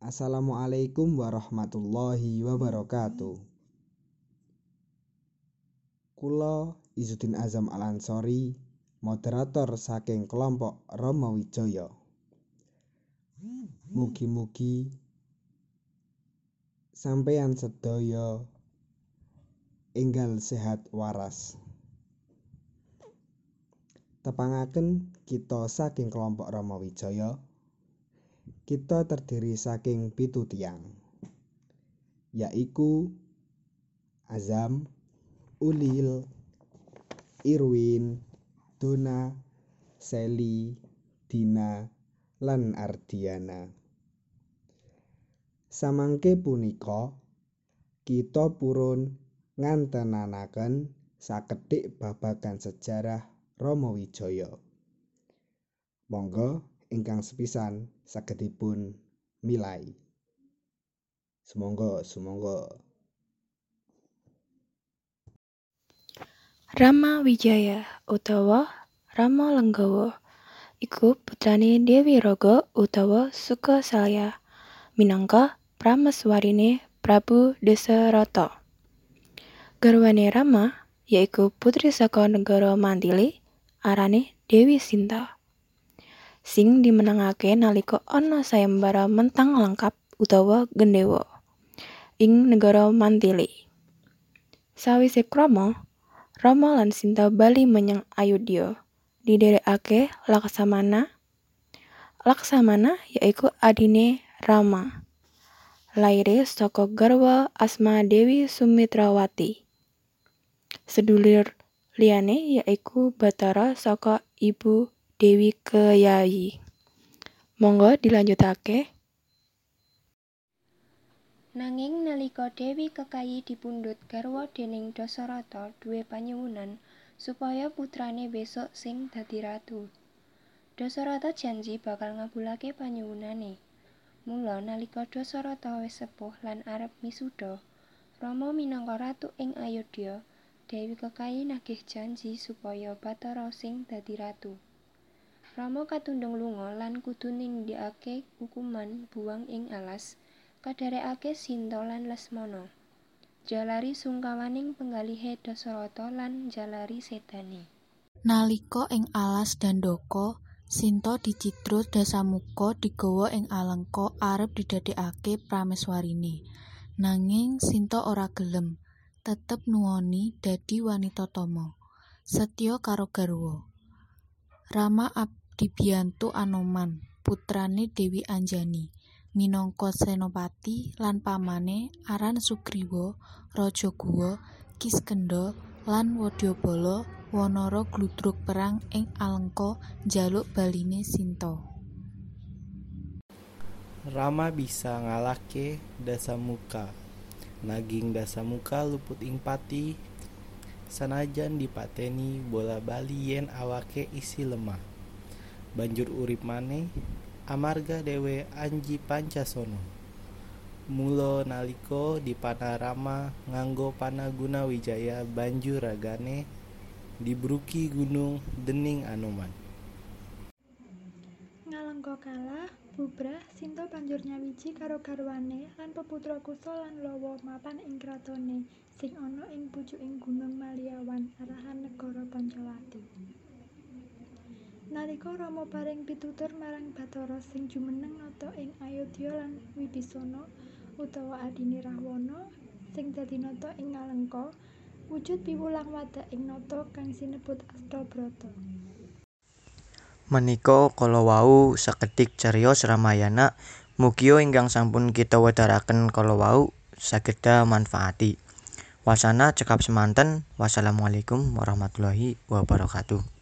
Assalamualaikum warahmatullahi wabarakatuh. Kula Izzuddin Azam Al Ansori, moderator saking kelompok Rama Wijaya. Mugi-mugi sampeyan sedaya enggal sehat waras. Tepangaken kita saking kelompok Rama Wijaya Kita terdiri saking pitu tiang, yaiku Azam, Ulil, Irwin, Dona, Seli, Dina, lan Ardiana. Samangke punika kita purun ngantenanaken sakedhik babagan sejarah Rama Wijaya. Monggo ingkang sepisan sagedipun milai. Sumangga, sumangga. Rama Wijaya utawa Rama Lenggawa iku putrane Dewi Raga utawa Sukasalya minangka prameswarine Prabu Dasarata. Garwane Rama yaiku putri saka negara Mantili arane Dewi Sinta. Sing dimenangake nalika ana sayembara mentang lengkap utawa gendewa ing negara Mantili. Sawise krama, Rama lan Sinta bali menyang Ayodhya. Didherekake Laksamana. Laksamana yaiku adine Rama. Laire saka garwa Asma Dewi Sumitrawati. Sedulur liyane yaiku Batara saka ibu Dewi Keyayi. Monggo dilanjutake. Nanging nalika Dewi Kekayi dipundhut garwa déning Dasarata duwé panyuwunan supaya putrane besok sing dadi ratu. Dasarata janji bakal ngabulake panyuwunane. Mula nalika Dasarata wis sepuh lan arep misuda, Rama minangka ratu ing Ayodhya, Dewi Kekayi nagih janji supaya Batara sing dadi ratu. Rama katundung lunga lan kudu nindikake hukuman buang ing alas, kadherekake Sinta lan Lesmana. Jalari sungkawaning penggalihe Dasarata lan jalari sedane. Nalika ing alas Dandaka, Sinta dicidrut Dasamuka digawa ing Alengka arep didadekake prameswarine. Nanging Sinta ora gelem, tetep nuwoni dadi wanita tama, setya karo garwa. Rama Abdibiyantu Anoman, putrane Dewi Anjani, minangka senopati lan pamane aran Sugriwa, Raja Guwa, Kiskendha lan Wadyabala wanara gludrug perang ing Alengka njaluk baline Sinta. Rama bisa ngalahke Dasamuka. Naging Dasamuka luput ing pati sanajan dipateni bola-bali yen awake isi lemah. Banjur urip maneh amarga dhewe Anji Pancasona. Mula nalika dipana Rama nganggo panaguna Wijaya banjur ragane dibruki gunung dening Anoman. Ngalengka kalah, bubrah Sinta banjur nyawiji karo garwane lan peputra Kusa lan Lawa mapan ing kratone sing ana ing pucuking Gunung Maliyawan arahan negara Pancawati. Nalika Rama paring pitutur marang Bathara sing jumeneng nata ing Ayodhya lan Wibisana utawa adine Rahwana sing dadi nata ing Ngalengka, wujud piwulang wadak ing nata kang sinebut Astabrata. Menika kala wau sakedhik cariyos Ramayana mugia ingkang sampun kita wedharaken kala wau sageda manfaati. Wasana cekap semanten. Wassalamualaikum warahmatullahi wabarakatuh.